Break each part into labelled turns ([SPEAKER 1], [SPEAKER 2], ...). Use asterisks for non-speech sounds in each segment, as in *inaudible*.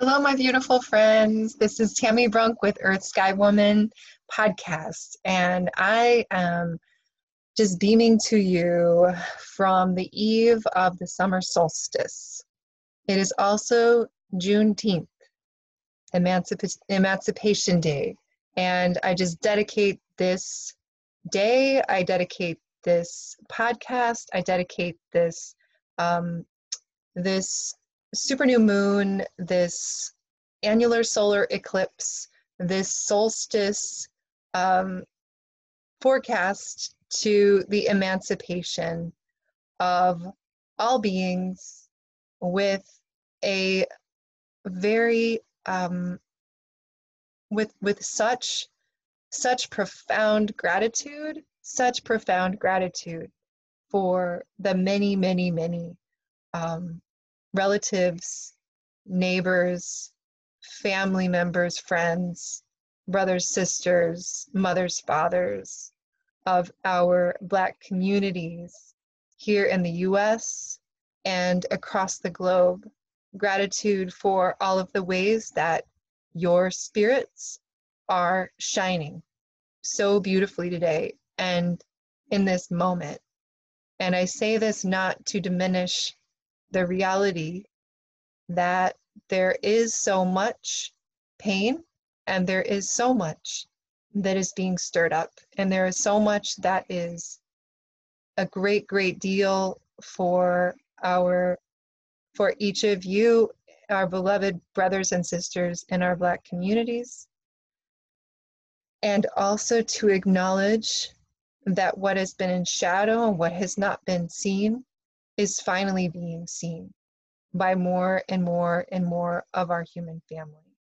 [SPEAKER 1] Hello, my beautiful friends. This is Tami Brunk with Earth Sky Woman podcast, and I am just beaming to you from the eve of the summer solstice. It is also Juneteenth, Emancip- Emancipation Day, and I just dedicate this day, I dedicate this podcast, I dedicate this um, this super new moon, this annular solar eclipse, this solstice um, forecast to the emancipation of all beings with a very um, with with such such profound gratitude such profound gratitude for the many many many um, relatives, neighbors, family members, friends, brothers, sisters, mothers, fathers of our Black communities here in the US and across the globe. Gratitude for all of the ways that your spirits are shining so beautifully today and in this moment. And I say this not to diminish the reality that there is so much pain and there is so much that is being stirred up. And there is so much that is a great great deal for our for each of you our beloved brothers and sisters in our black communities. And also to acknowledge that what has been in shadow and what has not been seen is finally being seen by more and more and more of our human family.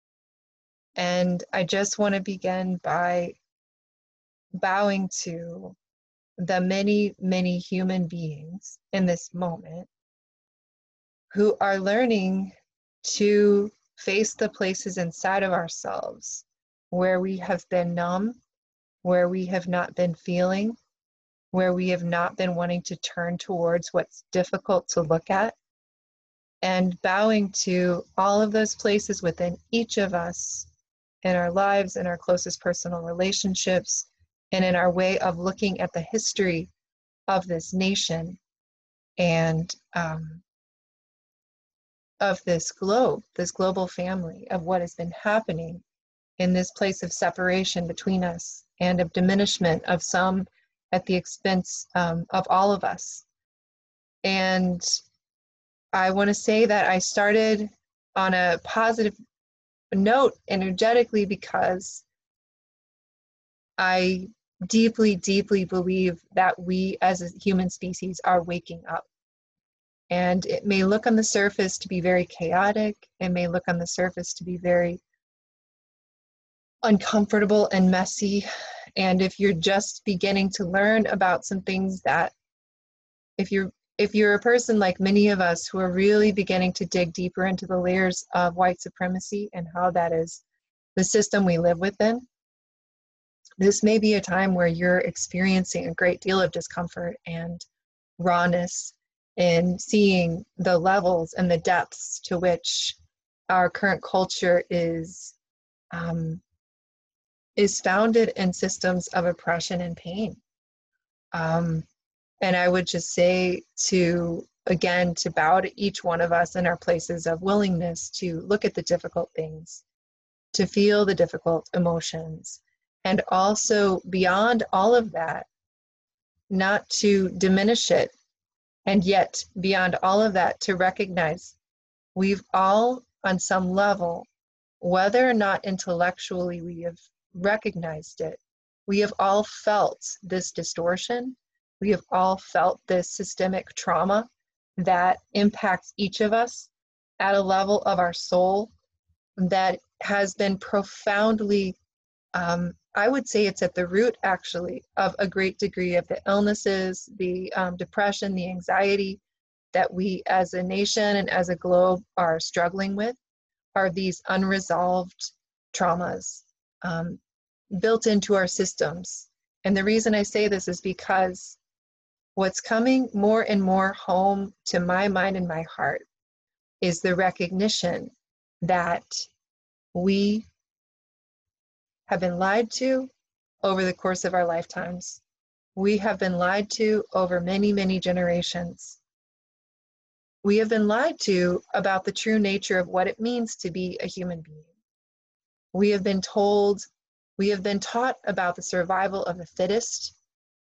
[SPEAKER 1] And I just want to begin by bowing to the many, many human beings in this moment who are learning to face the places inside of ourselves where we have been numb, where we have not been feeling, where we have not been wanting to turn towards what's difficult to look at, and bowing to all of those places within each of us in our lives, in our closest personal relationships, and in our way of looking at the history of this nation and um, of this globe, this global family, of what has been happening in this place of separation between us and of diminishment of some at the expense um, of all of us. And I want to say that I started on a positive note energetically because I deeply, deeply believe that we as a human species are waking up. And it may look on the surface to be very chaotic, it may look on the surface to be very uncomfortable and messy and if you're just beginning to learn about some things that if you're if you're a person like many of us who are really beginning to dig deeper into the layers of white supremacy and how that is the system we live within this may be a time where you're experiencing a great deal of discomfort and rawness in seeing the levels and the depths to which our current culture is um, is founded in systems of oppression and pain. Um, and I would just say to, again, to bow to each one of us in our places of willingness to look at the difficult things, to feel the difficult emotions, and also beyond all of that, not to diminish it, and yet beyond all of that, to recognize we've all, on some level, whether or not intellectually we have recognized it. We have all felt this distortion. We have all felt this systemic trauma that impacts each of us at a level of our soul that has been profoundly, um, I would say it's at the root actually of a great degree of the illnesses, the um, depression, the anxiety that we as a nation and as a globe are struggling with are these unresolved traumas um, built into our systems. And the reason I say this is because what's coming more and more home to my mind and my heart is the recognition that we have been lied to over the course of our lifetimes. We have been lied to over many, many generations. We have been lied to about the true nature of what it means to be a human being. We have been told, we have been taught about the survival of the fittest,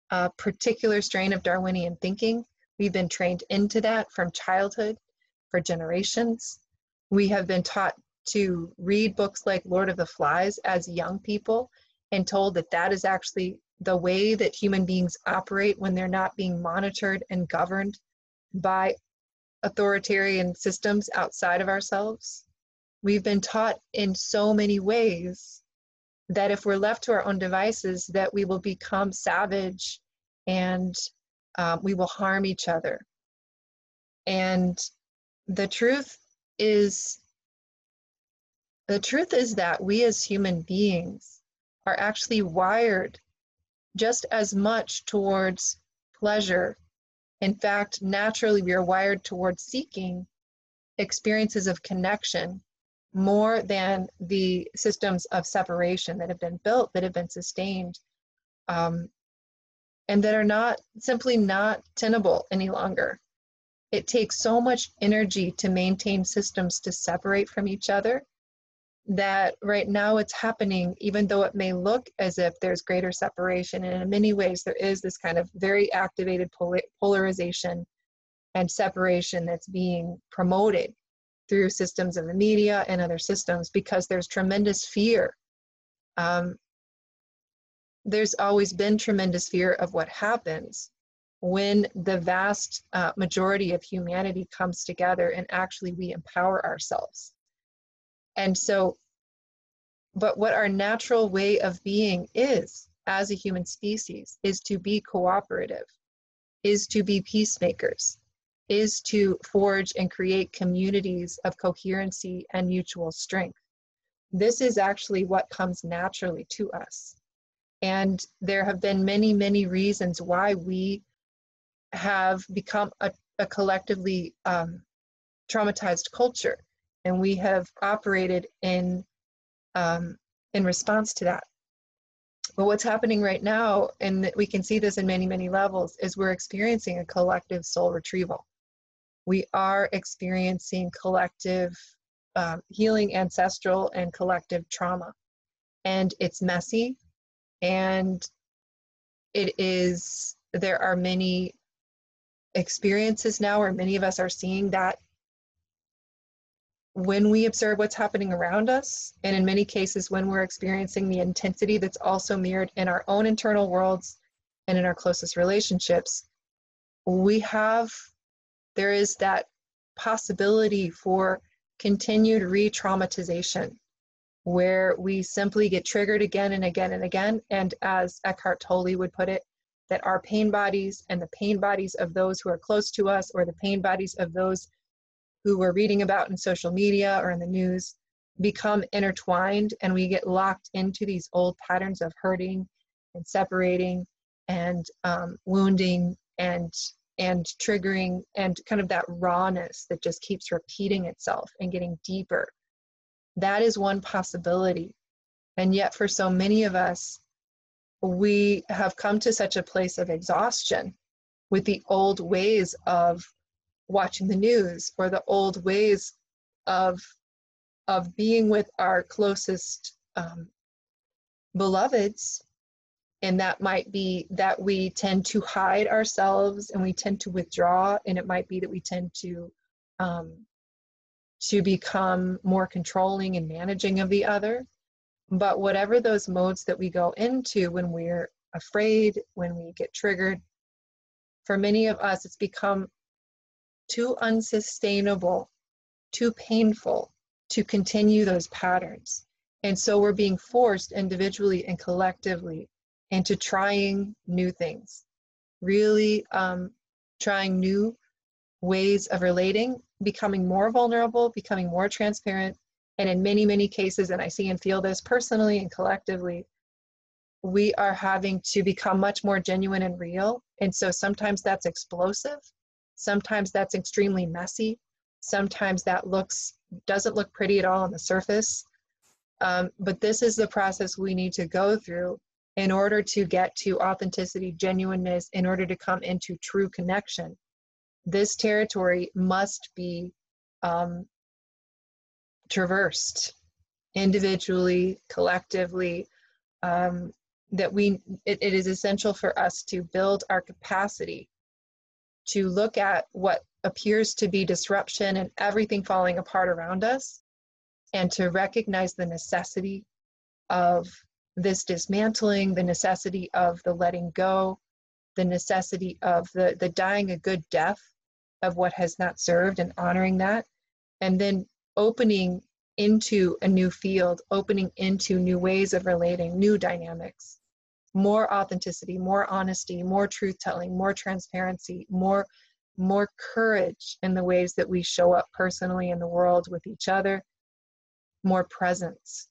[SPEAKER 1] a particular strain of Darwinian thinking. We've been trained into that from childhood for generations. We have been taught to read books like Lord of the Flies as young people and told that that is actually the way that human beings operate when they're not being monitored and governed by authoritarian systems outside of ourselves. We've been taught in so many ways that if we're left to our own devices, that we will become savage and um, we will harm each other. And the truth is, the truth is that we as human beings are actually wired just as much towards pleasure. In fact, naturally, we are wired towards seeking experiences of connection more than the systems of separation that have been built, that have been sustained, um, and that are not simply not tenable any longer. It takes so much energy to maintain systems to separate from each other that right now it's happening, even though it may look as if there's greater separation. And in many ways, there is this kind of very activated polarization and separation that's being promoted through systems of the media and other systems because there's tremendous fear. Um, there's always been tremendous fear of what happens when the vast uh, majority of humanity comes together and actually we empower ourselves. And so, but what our natural way of being is as a human species is to be cooperative, is to be peacemakers, is to forge and create communities of coherency and mutual strength. This is actually what comes naturally to us. And there have been many, many reasons why we have become a, a collectively um, traumatized culture and we have operated in um, in response to that but what's happening right now and we can see this in many many levels is we're experiencing a collective soul retrieval we are experiencing collective um, healing ancestral and collective trauma. And it's messy and it is there are many experiences now where many of us are seeing that when we observe what's happening around us, and in many cases when we're experiencing the intensity that's also mirrored in our own internal worlds and in our closest relationships, we have, there is that possibility for continued re traumatization where we simply get triggered again and again and again. And as Eckhart Tolle would put it, that our pain bodies and the pain bodies of those who are close to us or the pain bodies of those who we're reading about in social media or in the news become intertwined and we get locked into these old patterns of hurting and separating and um, wounding and and triggering and kind of that rawness that just keeps repeating itself and getting deeper. That is one possibility. And yet for so many of us we have come to such a place of exhaustion with the old ways of watching the news or the old ways of of being with our closest um, beloveds and that might be that we tend to hide ourselves and we tend to withdraw and it might be that we tend to um, to become more controlling and managing of the other but whatever those modes that we go into when we're afraid when we get triggered for many of us it's become too unsustainable, too painful to continue those patterns. And so we're being forced individually and collectively into trying new things, really um, trying new ways of relating, becoming more vulnerable, becoming more transparent. And in many, many cases, and I see and feel this personally and collectively, we are having to become much more genuine and real. And so sometimes that's explosive Sometimes that's extremely messy. Sometimes that looks doesn't look pretty at all on the surface. Um, but this is the process we need to go through in order to get to authenticity, genuineness, in order to come into true connection. This territory must be um, traversed individually, collectively. Um, that we it, it is essential for us to build our capacity to look at what appears to be disruption and everything falling apart around us and to recognize the necessity of this dismantling, the necessity of the letting go, the necessity of the, the dying a good death of what has not served and honoring that, and then opening into a new field, opening into new ways of relating, new dynamics, more authenticity, more honesty, more truth telling, more transparency, more more courage in the ways that we show up personally in the world with each other, more presence.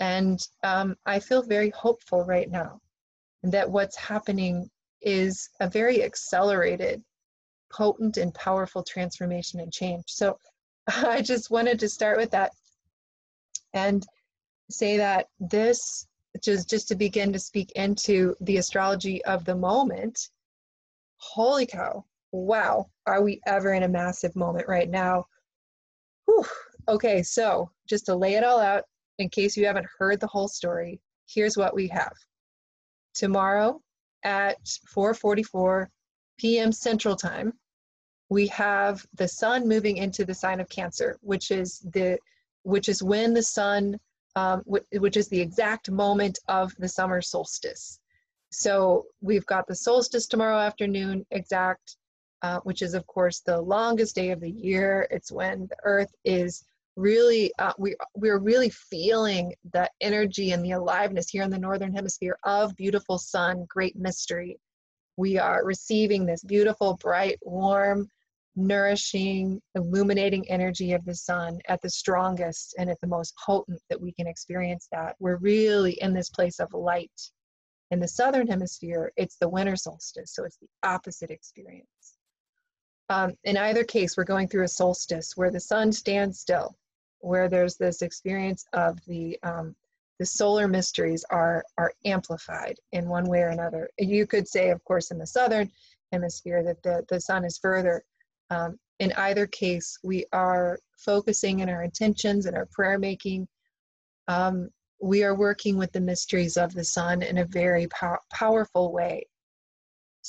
[SPEAKER 1] And um, I feel very hopeful right now that what's happening is a very accelerated, potent, and powerful transformation and change. So *laughs* I just wanted to start with that and say that this just just to begin to speak into the astrology of the moment holy cow wow are we ever in a massive moment right now Whew. okay so just to lay it all out in case you haven't heard the whole story here's what we have tomorrow at 4:44 p.m. central time we have the sun moving into the sign of cancer which is the which is when the sun, um, which is the exact moment of the summer solstice. So we've got the solstice tomorrow afternoon, exact, uh, which is, of course, the longest day of the year. It's when the earth is really uh, we we're really feeling the energy and the aliveness here in the northern hemisphere of beautiful sun great mystery we are receiving this beautiful bright warm nourishing, illuminating energy of the sun at the strongest and at the most potent that we can experience that. We're really in this place of light. In the southern hemisphere, it's the winter solstice, so it's the opposite experience. Um, in either case, we're going through a solstice where the sun stands still, where there's this experience of the um, the solar mysteries are are amplified in one way or another. You could say, of course, in the southern hemisphere that the, the sun is further um, in either case, we are focusing in our intentions and our prayer making. Um, we are working with the mysteries of the sun in a very pow- powerful way.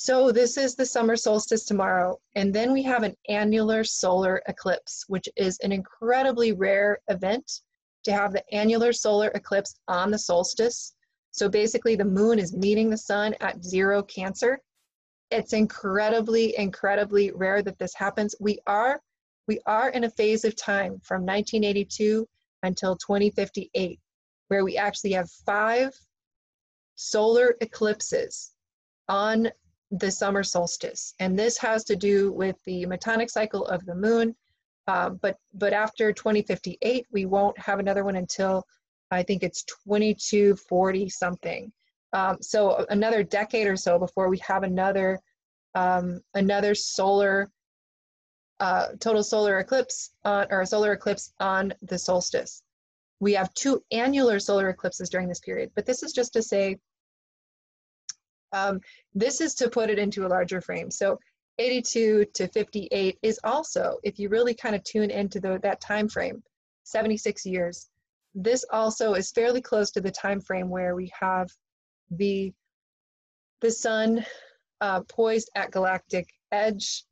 [SPEAKER 1] So, this is the summer solstice tomorrow, and then we have an annular solar eclipse, which is an incredibly rare event to have the annular solar eclipse on the solstice. So, basically, the moon is meeting the sun at zero Cancer it's incredibly incredibly rare that this happens we are we are in a phase of time from 1982 until 2058 where we actually have five solar eclipses on the summer solstice. And this has to do with the metonic cycle of the moon. Uh, but but after 2058 we won't have another one until i think it's 2240 something um, so another decade or so before we have another um, another solar uh, total solar eclipse on, or a solar eclipse on the solstice. We have two annular solar eclipses during this period, but this is just to say, um, this is to put it into a larger frame. So 82 to 58 is also, if you really kind of tune into the, that time frame, 76 years. This also is fairly close to the time frame where we have the the sun uh, poised at galactic edge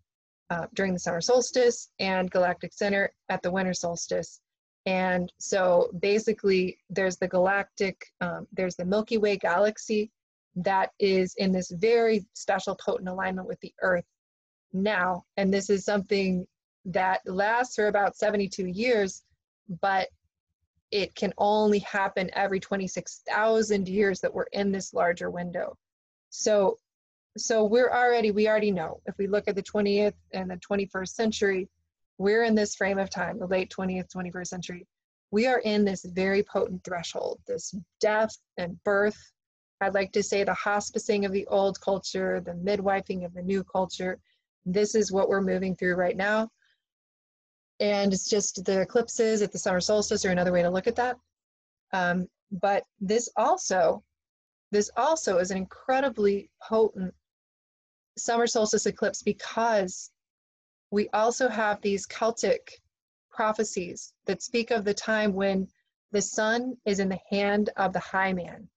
[SPEAKER 1] uh, during the summer solstice and galactic center at the winter solstice. And so basically, there's the galactic, um, there's the Milky Way galaxy that is in this very special, potent alignment with the Earth now. And this is something that lasts for about 72 years, but it can only happen every 26,000 years that we're in this larger window. So so we're already we already know if we look at the 20th and the 21st century we're in this frame of time the late 20th 21st century we are in this very potent threshold this death and birth i'd like to say the hospicing of the old culture the midwifing of the new culture this is what we're moving through right now and it's just the eclipses at the summer solstice are another way to look at that. Um, but this also, this also is an incredibly potent summer solstice eclipse because we also have these Celtic prophecies that speak of the time when the sun is in the hand of the high man.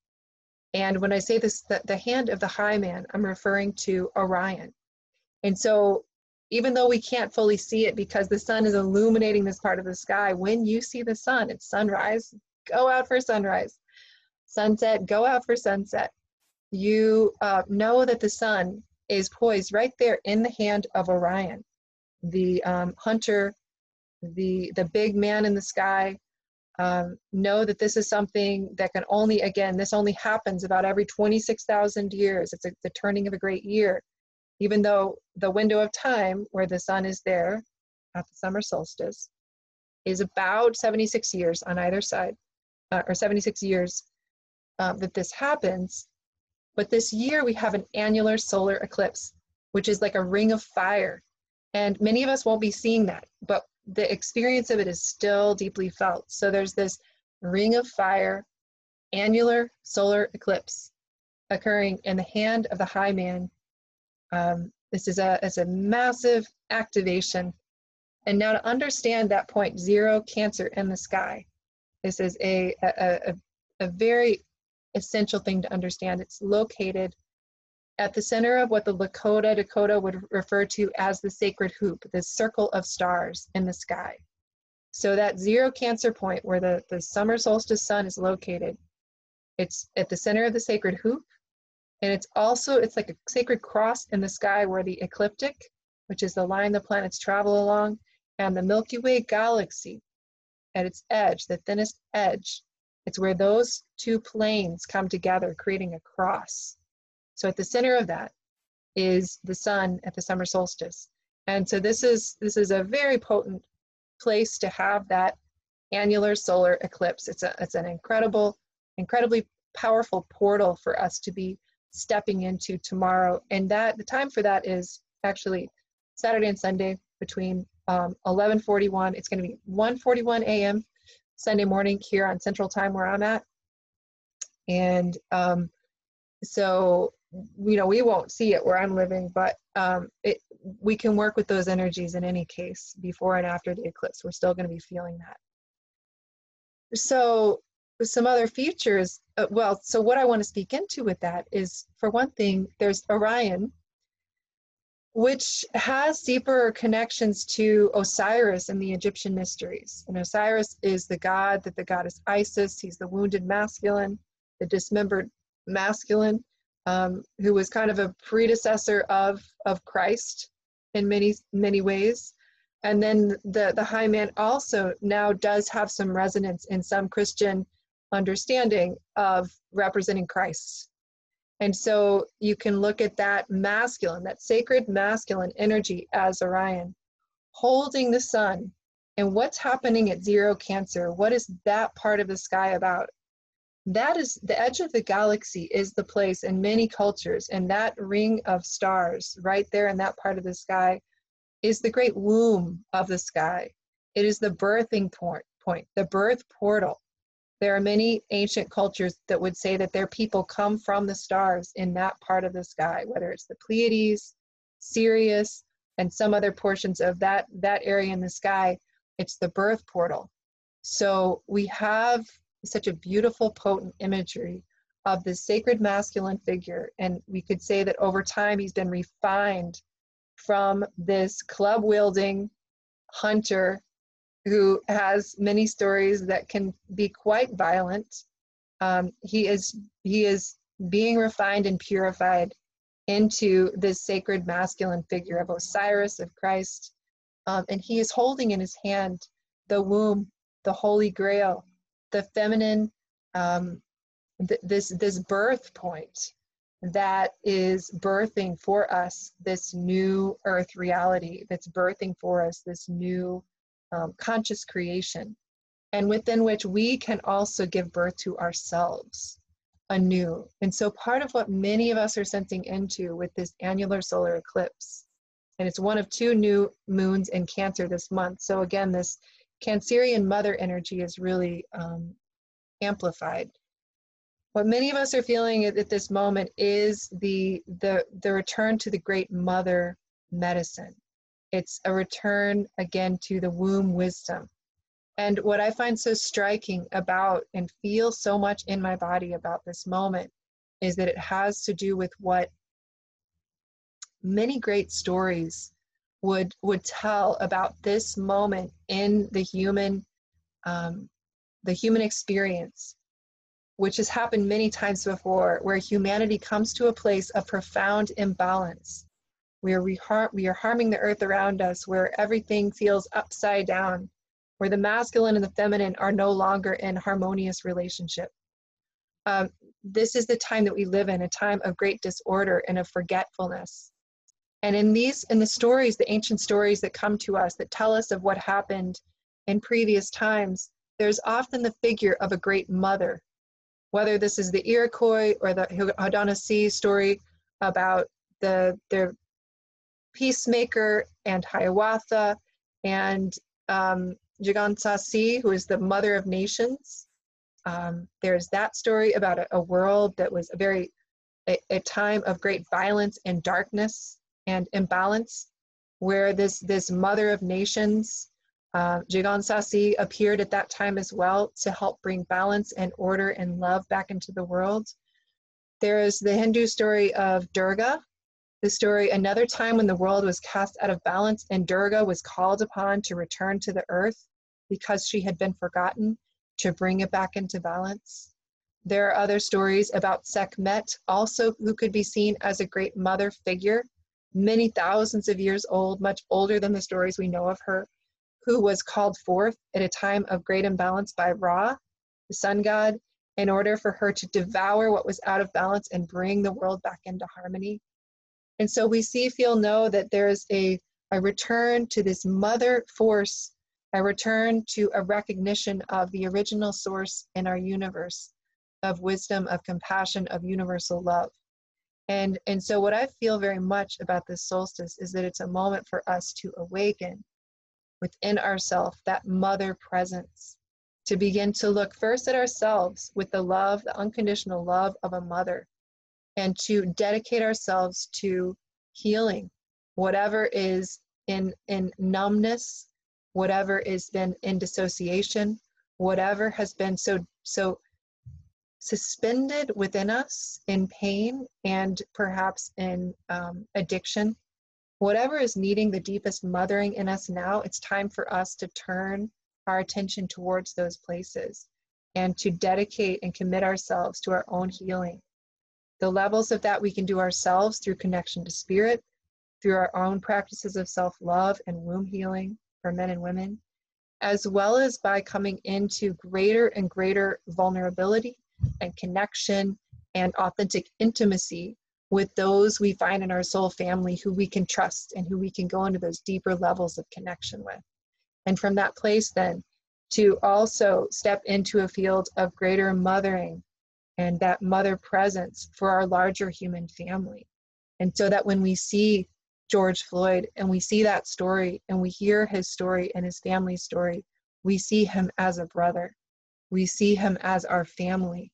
[SPEAKER 1] And when I say this, the, the hand of the high man, I'm referring to Orion. And so even though we can't fully see it because the sun is illuminating this part of the sky, when you see the sun, it's sunrise, go out for sunrise. Sunset, go out for sunset. You uh, know that the sun is poised right there in the hand of Orion, the um, hunter, the the big man in the sky. Um, know that this is something that can only, again, this only happens about every 26,000 years. It's a, the turning of a great year even though the window of time where the sun is there at the summer solstice is about 76 years on either side, uh, or 76 years uh, that this happens. But this year we have an annular solar eclipse, which is like a ring of fire. And many of us won't be seeing that, but the experience of it is still deeply felt. So there's this ring of fire, annular solar eclipse occurring in the hand of the high man um, this is a, is a massive activation. And now to understand that point zero cancer in the sky, this is a, a, a, a very essential thing to understand. It's located at the center of what the Lakota Dakota would refer to as the sacred hoop, the circle of stars in the sky. So that zero cancer point where the, the summer solstice sun is located, it's at the center of the sacred hoop and it's also, it's like a sacred cross in the sky where the ecliptic, which is the line the planets travel along, and the Milky Way galaxy at its edge, the thinnest edge, it's where those two planes come together, creating a cross. So at the center of that is the sun at the summer solstice. And so this is this is a very potent place to have that annular solar eclipse. It's a it's an incredible, incredibly powerful portal for us to be stepping into tomorrow. And that the time for that is actually Saturday and Sunday between um, 11:41. It's going to be 1:41 a.m. Sunday morning here on Central Time where I'm at. And um, so you know we won't see it where I'm living, but um, it, we can work with those energies in any case before and after the eclipse. We're still going to be feeling that. So some other features, uh, well, so what I want to speak into with that is, for one thing, there's Orion, which has deeper connections to Osiris and the Egyptian mysteries. And Osiris is the god that the goddess Isis, he's the wounded masculine, the dismembered masculine, um, who was kind of a predecessor of, of Christ in many, many ways. And then the, the high man also now does have some resonance in some Christian understanding of representing Christ. And so you can look at that masculine, that sacred masculine energy as Orion, holding the sun. And what's happening at zero Cancer? What is that part of the sky about? That is the edge of the galaxy, is the place in many cultures, and that ring of stars right there in that part of the sky is the great womb of the sky. It is the birthing point, point the birth portal there are many ancient cultures that would say that their people come from the stars in that part of the sky, whether it's the Pleiades, Sirius, and some other portions of that, that area in the sky. It's the birth portal. So we have such a beautiful, potent imagery of the sacred masculine figure. And we could say that over time he's been refined from this club wielding hunter who has many stories that can be quite violent. Um, he is he is being refined and purified into this sacred masculine figure of Osiris of Christ, um, and he is holding in his hand the womb, the Holy Grail, the feminine, um, th- this this birth point that is birthing for us this new earth reality that's birthing for us this new um, conscious creation, and within which we can also give birth to ourselves anew. And so, part of what many of us are sensing into with this annular solar eclipse And it's one of two new moons in Cancer this month. So, again, this Cancerian mother energy is really um, amplified. What many of us are feeling at, at this moment is the, the, the return to the great mother medicine. It's a return again to the womb wisdom. And what I find so striking about and feel so much in my body about this moment is that it has to do with what many great stories would would tell about this moment in the human um, the human experience which has happened many times before where humanity comes to a place of profound imbalance. Where we, har- we are harming the earth around us where everything feels upside down where the masculine and the feminine are no longer in harmonious relationship. Um, this is the time that we live in a time of great disorder and of forgetfulness and in these, in the stories, the ancient stories that come to us that tell us of what happened in previous times, there's often the figure of a great mother. Whether this is the Iroquois or the Haudenosaunee story about the their peacemaker and Hiawatha and um, who is the mother of nations. Um, there's that story about a, a world that was a very a, a, time of great violence and darkness and imbalance, where this, this mother of nations, uh, Jegantsaasii, appeared at that time as well to help bring balance and order and love back into the world. There is the Hindu story of Durga, the story another time when the world was cast out of balance and Durga was called upon to return to the earth because she had been forgotten to bring it back into balance. There are other stories about Sekhmet, also who could be seen as a great mother figure many thousands of years old, much older than the stories we know of her, who was called forth at a time of great imbalance by Ra, the sun god, in order for her to devour what was out of balance and bring the world back into harmony. And so we see, feel, know that there's a, a return to this mother force, a return to a recognition of the original source in our universe of wisdom, of compassion, of universal love. And, and so, what I feel very much about this solstice is that it's a moment for us to awaken within ourselves that mother presence, to begin to look first at ourselves with the love, the unconditional love of a mother, and to dedicate ourselves to healing whatever is in, in numbness, whatever has been in dissociation, whatever has been so so suspended within us in pain and perhaps in um, addiction, whatever is needing the deepest mothering in us now, it's time for us to turn our attention towards those places and to dedicate and commit ourselves to our own healing. The levels of that we can do ourselves through connection to spirit, through our own practices of self love and womb healing for men and women, as well as by coming into greater and greater vulnerability and connection and authentic intimacy with those we find in our soul family who we can trust and who we can go into those deeper levels of connection with. And from that place, then, to also step into a field of greater mothering and that mother presence for our larger human family. And so that when we see George Floyd and we see that story and we hear his story and his family's story, we see him as a brother we see him as our family.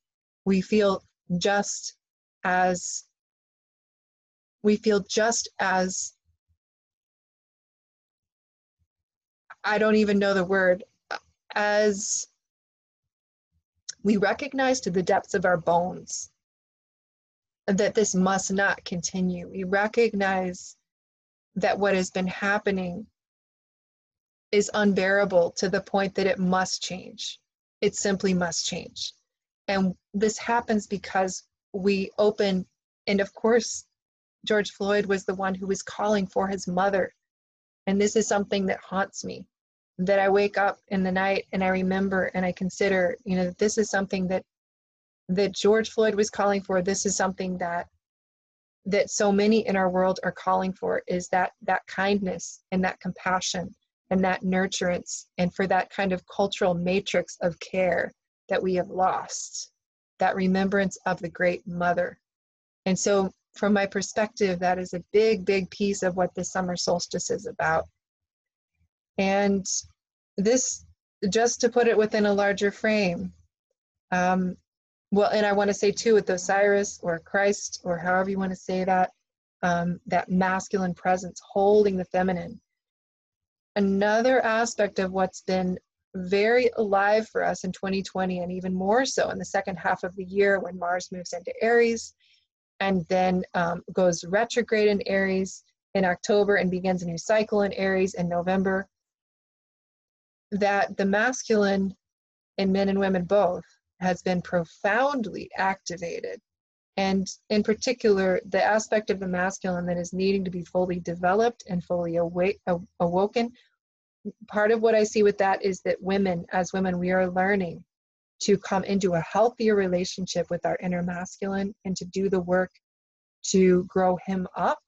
[SPEAKER 1] We feel just as we feel just as I don't even know the word as we recognize to the depths of our bones that this must not continue. We recognize that what has been happening is unbearable to the point that it must change it simply must change. And this happens because we open, and of course, George Floyd was the one who was calling for his mother. And this is something that haunts me that I wake up in the night and I remember and I consider, you know, this is something that that George Floyd was calling for. This is something that that so many in our world are calling for is that that kindness and that compassion and that nurturance and for that kind of cultural matrix of care that we have lost, that remembrance of the great mother. And so from my perspective, that is a big, big piece of what the summer solstice is about. And this, just to put it within a larger frame, um, well, and I want to say too, with Osiris or Christ or however you want to say that, um, that masculine presence holding the feminine. Another aspect of what's been very alive for us in 2020 and even more so in the second half of the year when Mars moves into Aries and then um, goes retrograde in Aries in October and begins a new cycle in Aries in November. That the masculine in men and women both has been profoundly activated. And in particular, the aspect of the masculine that is needing to be fully developed and fully awake, awoken. Part of what I see with that is that women, as women, we are learning to come into a healthier relationship with our inner masculine and to do the work to grow him up,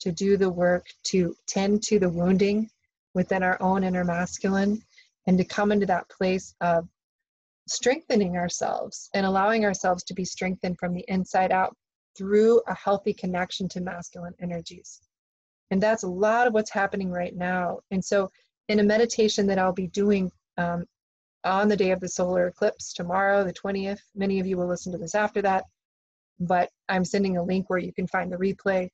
[SPEAKER 1] to do the work to tend to the wounding within our own inner masculine, and to come into that place of strengthening ourselves and allowing ourselves to be strengthened from the inside out through a healthy connection to masculine energies. And that's a lot of what's happening right now. And so, in a meditation that I'll be doing um, on the day of the solar eclipse tomorrow, the 20th, many of you will listen to this after that, but I'm sending a link where you can find the replay.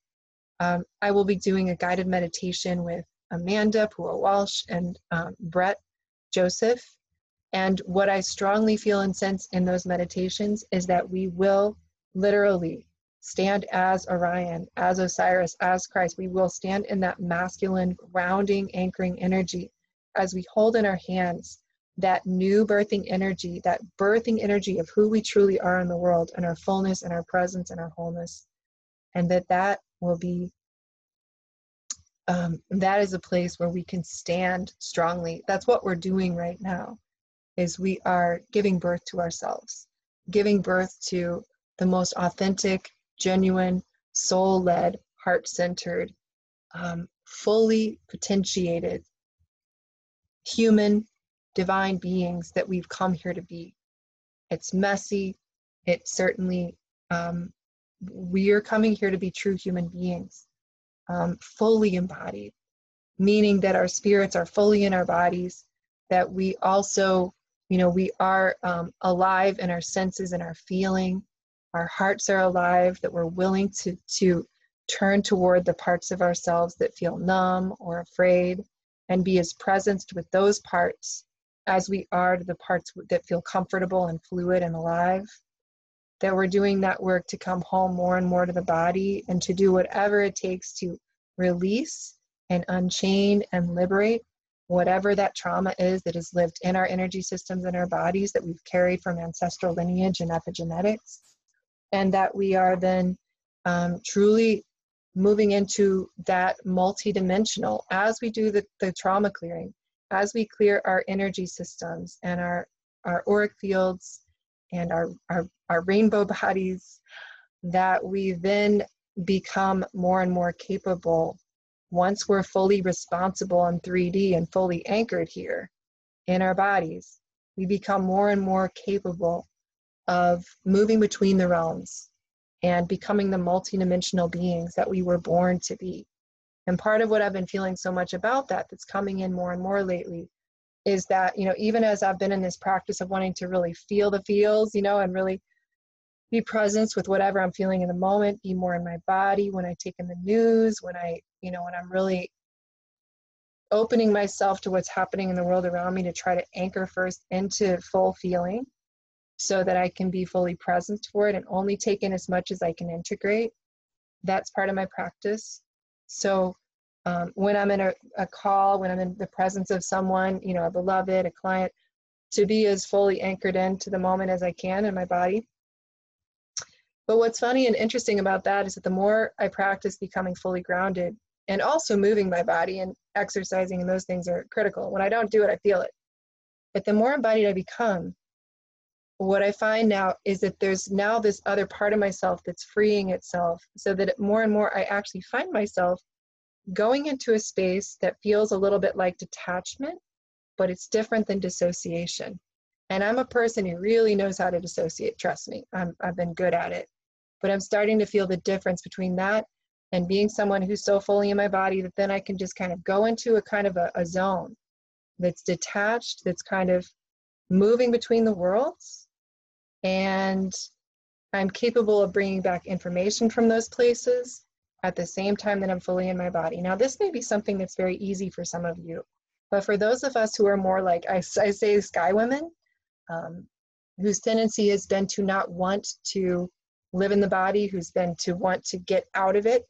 [SPEAKER 1] Um, I will be doing a guided meditation with Amanda Pua Walsh and um, Brett Joseph and what I strongly feel and sense in those meditations is that we will literally stand as Orion, as Osiris, as Christ. We will stand in that masculine, grounding, anchoring energy as we hold in our hands that new birthing energy, that birthing energy of who we truly are in the world and our fullness and our presence and our wholeness. And that that will be um, that is a place where we can stand strongly. That's what we're doing right now is we are giving birth to ourselves, giving birth to the most authentic, genuine, soul led, heart centered, um, fully potentiated human, divine beings that we've come here to be. It's messy. It certainly, um, we are coming here to be true human beings, um, fully embodied, meaning that our spirits are fully in our bodies, that we also you know we are um, alive in our senses and our feeling our hearts are alive that we're willing to to turn toward the parts of ourselves that feel numb or afraid and be as present with those parts as we are to the parts that feel comfortable and fluid and alive. That we're doing that work to come home more and more to the body and to do whatever it takes to release and unchain and liberate whatever that trauma is that is lived in our energy systems and our bodies that we've carried from ancestral lineage and epigenetics, and that we are then um, truly moving into that multidimensional as we do the, the trauma clearing, as we clear our energy systems and our, our auric fields and our, our, our rainbow bodies, that we then become more and more capable once we're fully responsible in 3D and fully anchored here in our bodies, we become more and more capable of moving between the realms and becoming the multidimensional beings that we were born to be. And part of what I've been feeling so much about that, that's coming in more and more lately, is that, you know, even as I've been in this practice of wanting to really feel the feels, you know, and really be present with whatever I'm feeling in the moment, be more in my body when I take in the news, when I, you know, when I'm really opening myself to what's happening in the world around me to try to anchor first into full feeling so that I can be fully present for it and only take in as much as I can integrate. That's part of my practice. So um, when I'm in a, a call, when I'm in the presence of someone, you know, a beloved, a client, to be as fully anchored into the moment as I can in my body but what's funny and interesting about that is that the more I practice becoming fully grounded and also moving my body and exercising and those things are critical. When I don't do it, I feel it. But the more embodied I become, what I find now is that there's now this other part of myself that's freeing itself so that more and more I actually find myself going into a space that feels a little bit like detachment, but it's different than dissociation. And I'm a person who really knows how to dissociate, trust me. I'm, I've been good at it But I'm starting to feel the difference between that and being someone who's so fully in my body that then I can just kind of go into a kind of a, a zone that's detached, that's kind of moving between the worlds. And I'm capable of bringing back information from those places at the same time that I'm fully in my body. Now, this may be something that's very easy for some of you, but for those of us who are more like I, I say, sky women, um, whose tendency has been to not want to live in the body, who's been to want to get out of it,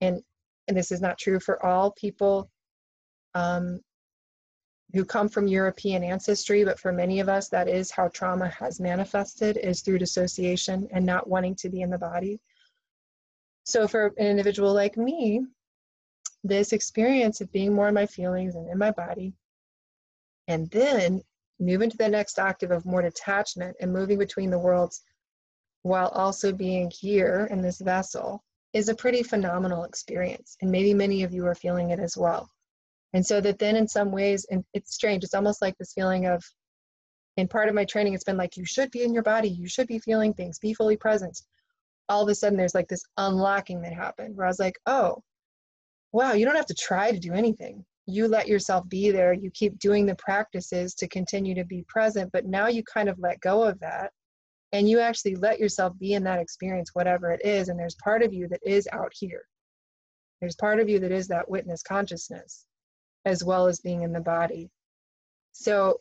[SPEAKER 1] and and this is not true for all people um, who come from European ancestry, but for many of us, that is how trauma has manifested, is through dissociation and not wanting to be in the body. So for an individual like me, this experience of being more in my feelings and in my body, and then move into the next octave of more detachment and moving between the worlds while also being here in this vessel is a pretty phenomenal experience. And maybe many of you are feeling it as well. And so that then in some ways, and it's strange, it's almost like this feeling of, in part of my training, it's been like, you should be in your body, you should be feeling things, be fully present. All of a sudden, there's like this unlocking that happened where I was like, oh, wow, you don't have to try to do anything. You let yourself be there, you keep doing the practices to continue to be present, but now you kind of let go of that and you actually let yourself be in that experience, whatever it is. And there's part of you that is out here. There's part of you that is that witness consciousness as well as being in the body. So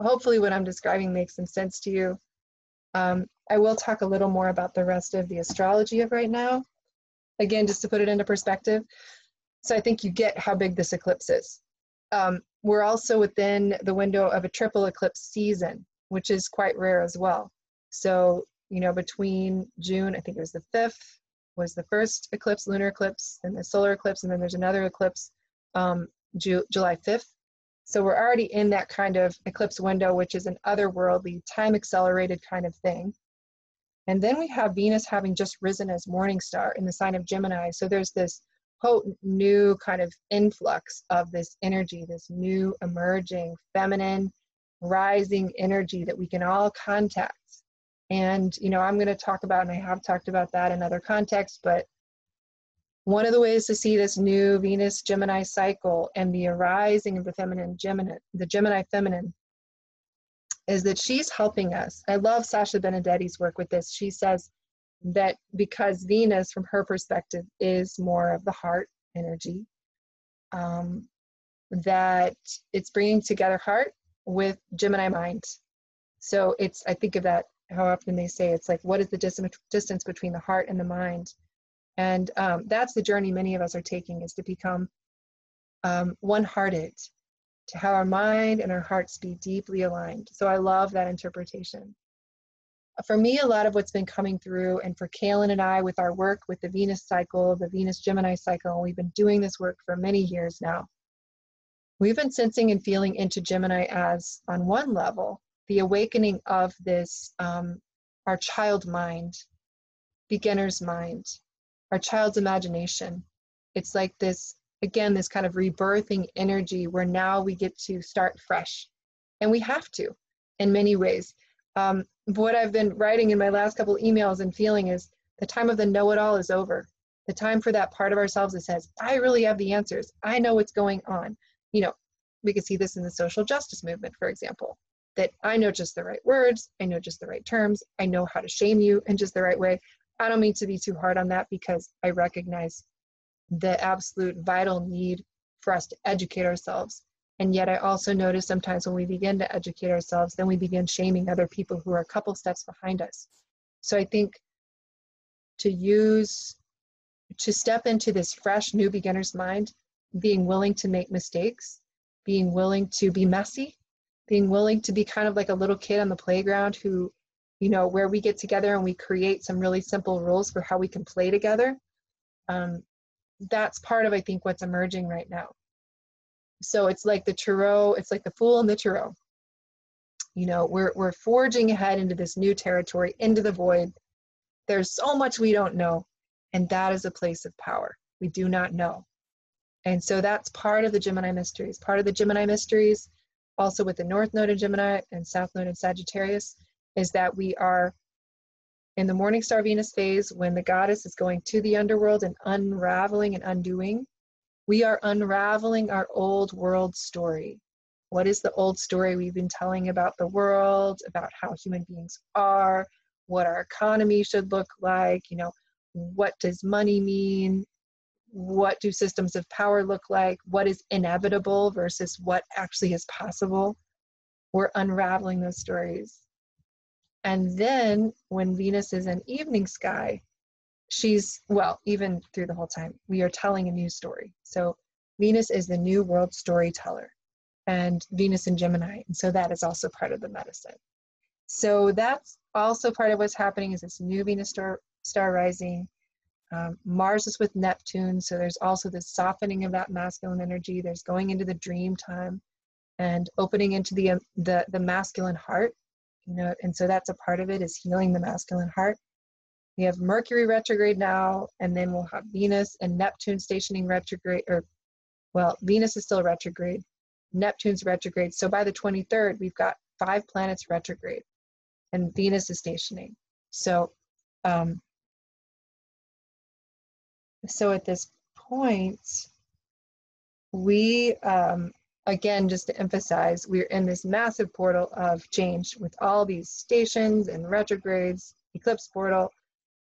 [SPEAKER 1] hopefully what I'm describing makes some sense to you. Um, I will talk a little more about the rest of the astrology of right now. Again, just to put it into perspective. So I think you get how big this eclipse is. Um, we're also within the window of a triple eclipse season, which is quite rare as well. So, you know, between June, I think it was the 5th, was the first eclipse, lunar eclipse, and the solar eclipse, and then there's another eclipse um, Ju- July 5th. So we're already in that kind of eclipse window, which is an otherworldly, time accelerated kind of thing. And then we have Venus having just risen as morning star in the sign of Gemini. So there's this potent new kind of influx of this energy, this new emerging feminine rising energy that we can all contact. And, you know, I'm going to talk about, and I have talked about that in other contexts, but one of the ways to see this new Venus Gemini cycle and the arising of the feminine Gemini, the Gemini feminine, is that she's helping us. I love Sasha Benedetti's work with this. She says that because Venus, from her perspective, is more of the heart energy, um, that it's bringing together heart with Gemini mind. So it's, I think of that, how often they say it's like, what is the distance between the heart and the mind? And um, that's the journey many of us are taking is to become um, one hearted, to have our mind and our hearts be deeply aligned. So I love that interpretation. For me, a lot of what's been coming through, and for Cayelin and I with our work with the Venus cycle, the Venus Gemini cycle, we've been doing this work for many years now. We've been sensing and feeling into Gemini as, on one level, the awakening of this, um, our child mind, beginner's mind, our child's imagination. It's like this, again, this kind of rebirthing energy where now we get to start fresh. And we have to in many ways. Um, what I've been writing in my last couple emails and feeling is the time of the know it all is over. The time for that part of ourselves that says, I really have the answers. I know what's going on. You know, we can see this in the social justice movement, for example, that I know just the right words, I know just the right terms, I know how to shame you in just the right way. I don't mean to be too hard on that because I recognize the absolute vital need for us to educate ourselves. And yet, I also notice sometimes when we begin to educate ourselves, then we begin shaming other people who are a couple steps behind us. So I think to use, to step into this fresh new beginner's mind, being willing to make mistakes, being willing to be messy, being willing to be kind of like a little kid on the playground who you know, where we get together and we create some really simple rules for how we can play together. Um, that's part of, I think, what's emerging right now. So it's like the Tarot, it's like the Fool and the Tarot. You know, we're, we're forging ahead into this new territory, into the void. There's so much we don't know, and that is a place of power. We do not know. And so that's part of the Gemini mysteries. Part of the Gemini mysteries, also with the North Node in Gemini and South Node in Sagittarius, is that we are in the morning star Venus phase, when the goddess is going to the underworld and unraveling and undoing, we are unraveling our old world story. What is the old story we've been telling about the world, about how human beings are, what our economy should look like, you know, what does money mean, what do systems of power look like, what is inevitable versus what actually is possible. We're unraveling those stories. And then when Venus is in evening sky, she's, well, even through the whole time, we are telling a new story. So Venus is the new world storyteller and Venus in Gemini. And so that is also part of the medicine. So that's also part of what's happening is this new Venus star, star rising. Um, Mars is with Neptune, so there's also this softening of that masculine energy. There's going into the dream time and opening into the, um, the, the masculine heart you know and so that's a part of it is healing the masculine heart. We have mercury retrograde now and then we'll have venus and neptune stationing retrograde or well venus is still retrograde. Neptune's retrograde. So by the 23rd we've got five planets retrograde and venus is stationing. So um so at this point we um again, just to emphasize, we're in this massive portal of change with all these stations and retrogrades, eclipse portal,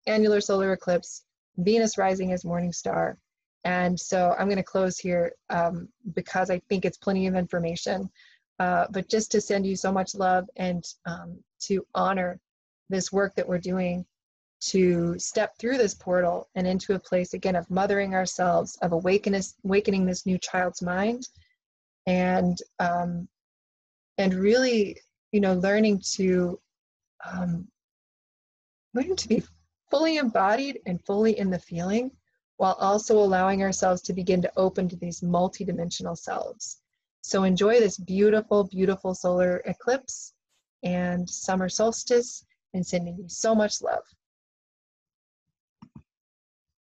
[SPEAKER 1] annular solar eclipse, Venus rising as morning star. And so I'm going to close here um, because I think it's plenty of information. Uh, but just to send you so much love and um, to honor this work that we're doing to step through this portal and into a place again of mothering ourselves, of awakening, awakening this new child's mind, and um, and really you know learning to um, learning to be fully embodied and fully in the feeling while also allowing ourselves to begin to open to these multidimensional selves. So enjoy this beautiful beautiful solar eclipse and summer solstice and sending you so much love